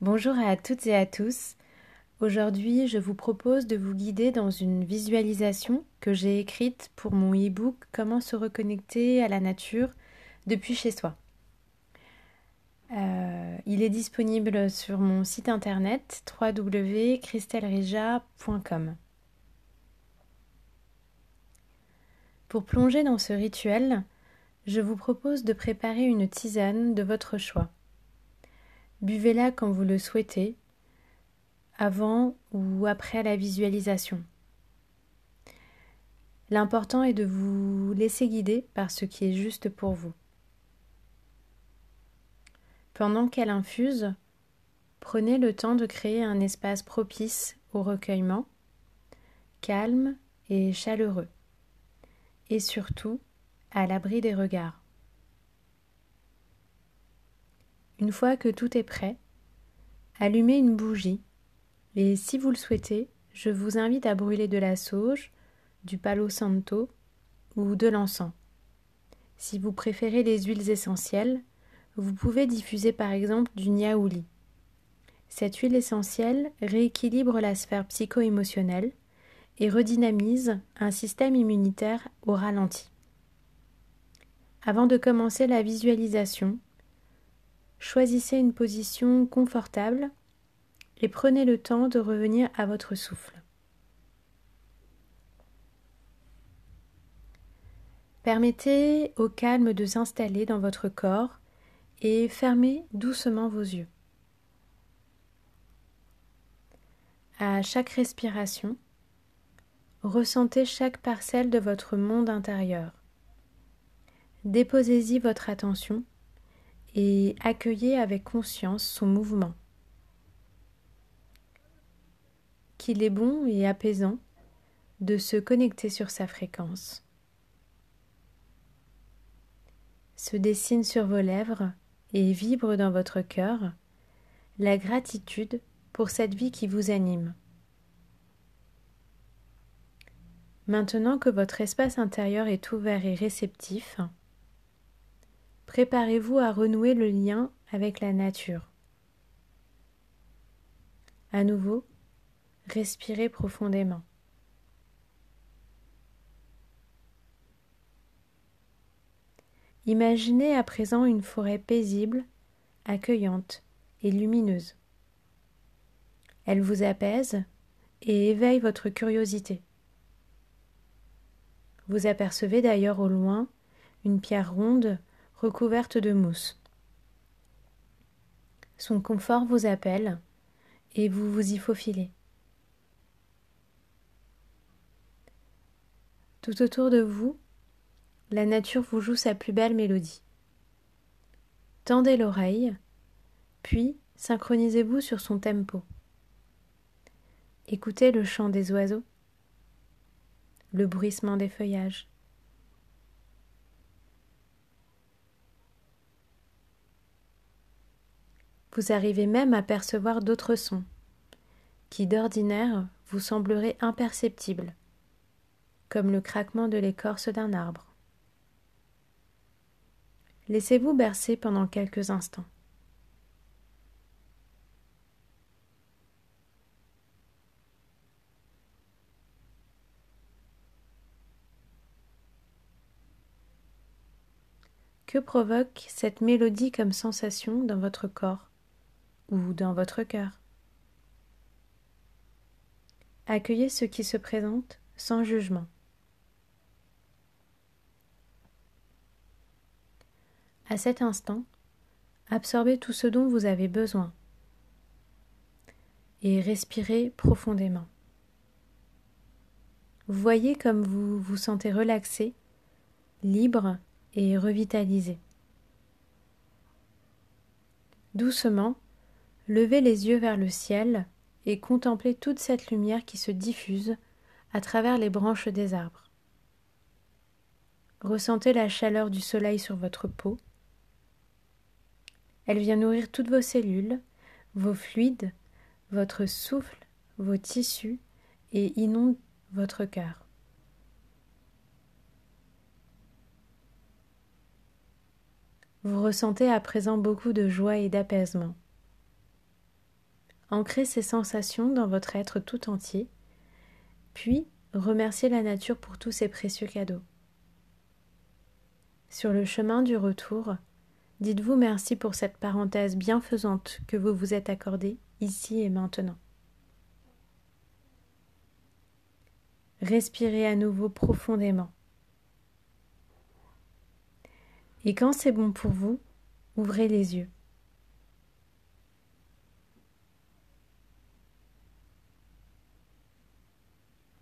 Bonjour à toutes et à tous. Aujourd'hui, je vous propose de vous guider dans une visualisation que j'ai écrite pour mon e-book Comment se reconnecter à la nature depuis chez soi. Euh, il est disponible sur mon site internet www.christelrija.com. Pour plonger dans ce rituel, je vous propose de préparer une tisane de votre choix. Buvez-la quand vous le souhaitez, avant ou après la visualisation. L'important est de vous laisser guider par ce qui est juste pour vous. Pendant qu'elle infuse, prenez le temps de créer un espace propice au recueillement, calme et chaleureux, et surtout à l'abri des regards. Une fois que tout est prêt, allumez une bougie et si vous le souhaitez, je vous invite à brûler de la sauge, du palo santo ou de l'encens. Si vous préférez les huiles essentielles, vous pouvez diffuser par exemple du niaouli. Cette huile essentielle rééquilibre la sphère psycho-émotionnelle et redynamise un système immunitaire au ralenti. Avant de commencer la visualisation, Choisissez une position confortable et prenez le temps de revenir à votre souffle. Permettez au calme de s'installer dans votre corps et fermez doucement vos yeux. À chaque respiration, ressentez chaque parcelle de votre monde intérieur. Déposez-y votre attention et accueillez avec conscience son mouvement. Qu'il est bon et apaisant de se connecter sur sa fréquence. Se dessine sur vos lèvres et vibre dans votre cœur la gratitude pour cette vie qui vous anime. Maintenant que votre espace intérieur est ouvert et réceptif, préparez-vous à renouer le lien avec la nature. À nouveau, respirez profondément. Imaginez à présent une forêt paisible, accueillante et lumineuse. Elle vous apaise et éveille votre curiosité. Vous apercevez d'ailleurs au loin une pierre ronde recouverte de mousse. Son confort vous appelle et vous vous y faufilez. Tout autour de vous, la nature vous joue sa plus belle mélodie. Tendez l'oreille, puis synchronisez-vous sur son tempo. Écoutez le chant des oiseaux, le bruissement des feuillages. Vous arrivez même à percevoir d'autres sons, qui d'ordinaire vous sembleraient imperceptibles, comme le craquement de l'écorce d'un arbre. Laissez-vous bercer pendant quelques instants. Que provoque cette mélodie comme sensation dans votre corps? Ou dans votre cœur. Accueillez ce qui se présente sans jugement. À cet instant, absorbez tout ce dont vous avez besoin et respirez profondément. Voyez comme vous vous sentez relaxé, libre et revitalisé. Doucement, levez les yeux vers le ciel et contemplez toute cette lumière qui se diffuse à travers les branches des arbres. Ressentez la chaleur du soleil sur votre peau. Elle vient nourrir toutes vos cellules, vos fluides, votre souffle, vos tissus et inonde votre cœur. Vous ressentez à présent beaucoup de joie et d'apaisement. Ancrez ces sensations dans votre être tout entier, puis remerciez la nature pour tous ces précieux cadeaux. Sur le chemin du retour, dites-vous merci pour cette parenthèse bienfaisante que vous vous êtes accordée ici et maintenant. Respirez à nouveau profondément. Et quand c'est bon pour vous, ouvrez les yeux.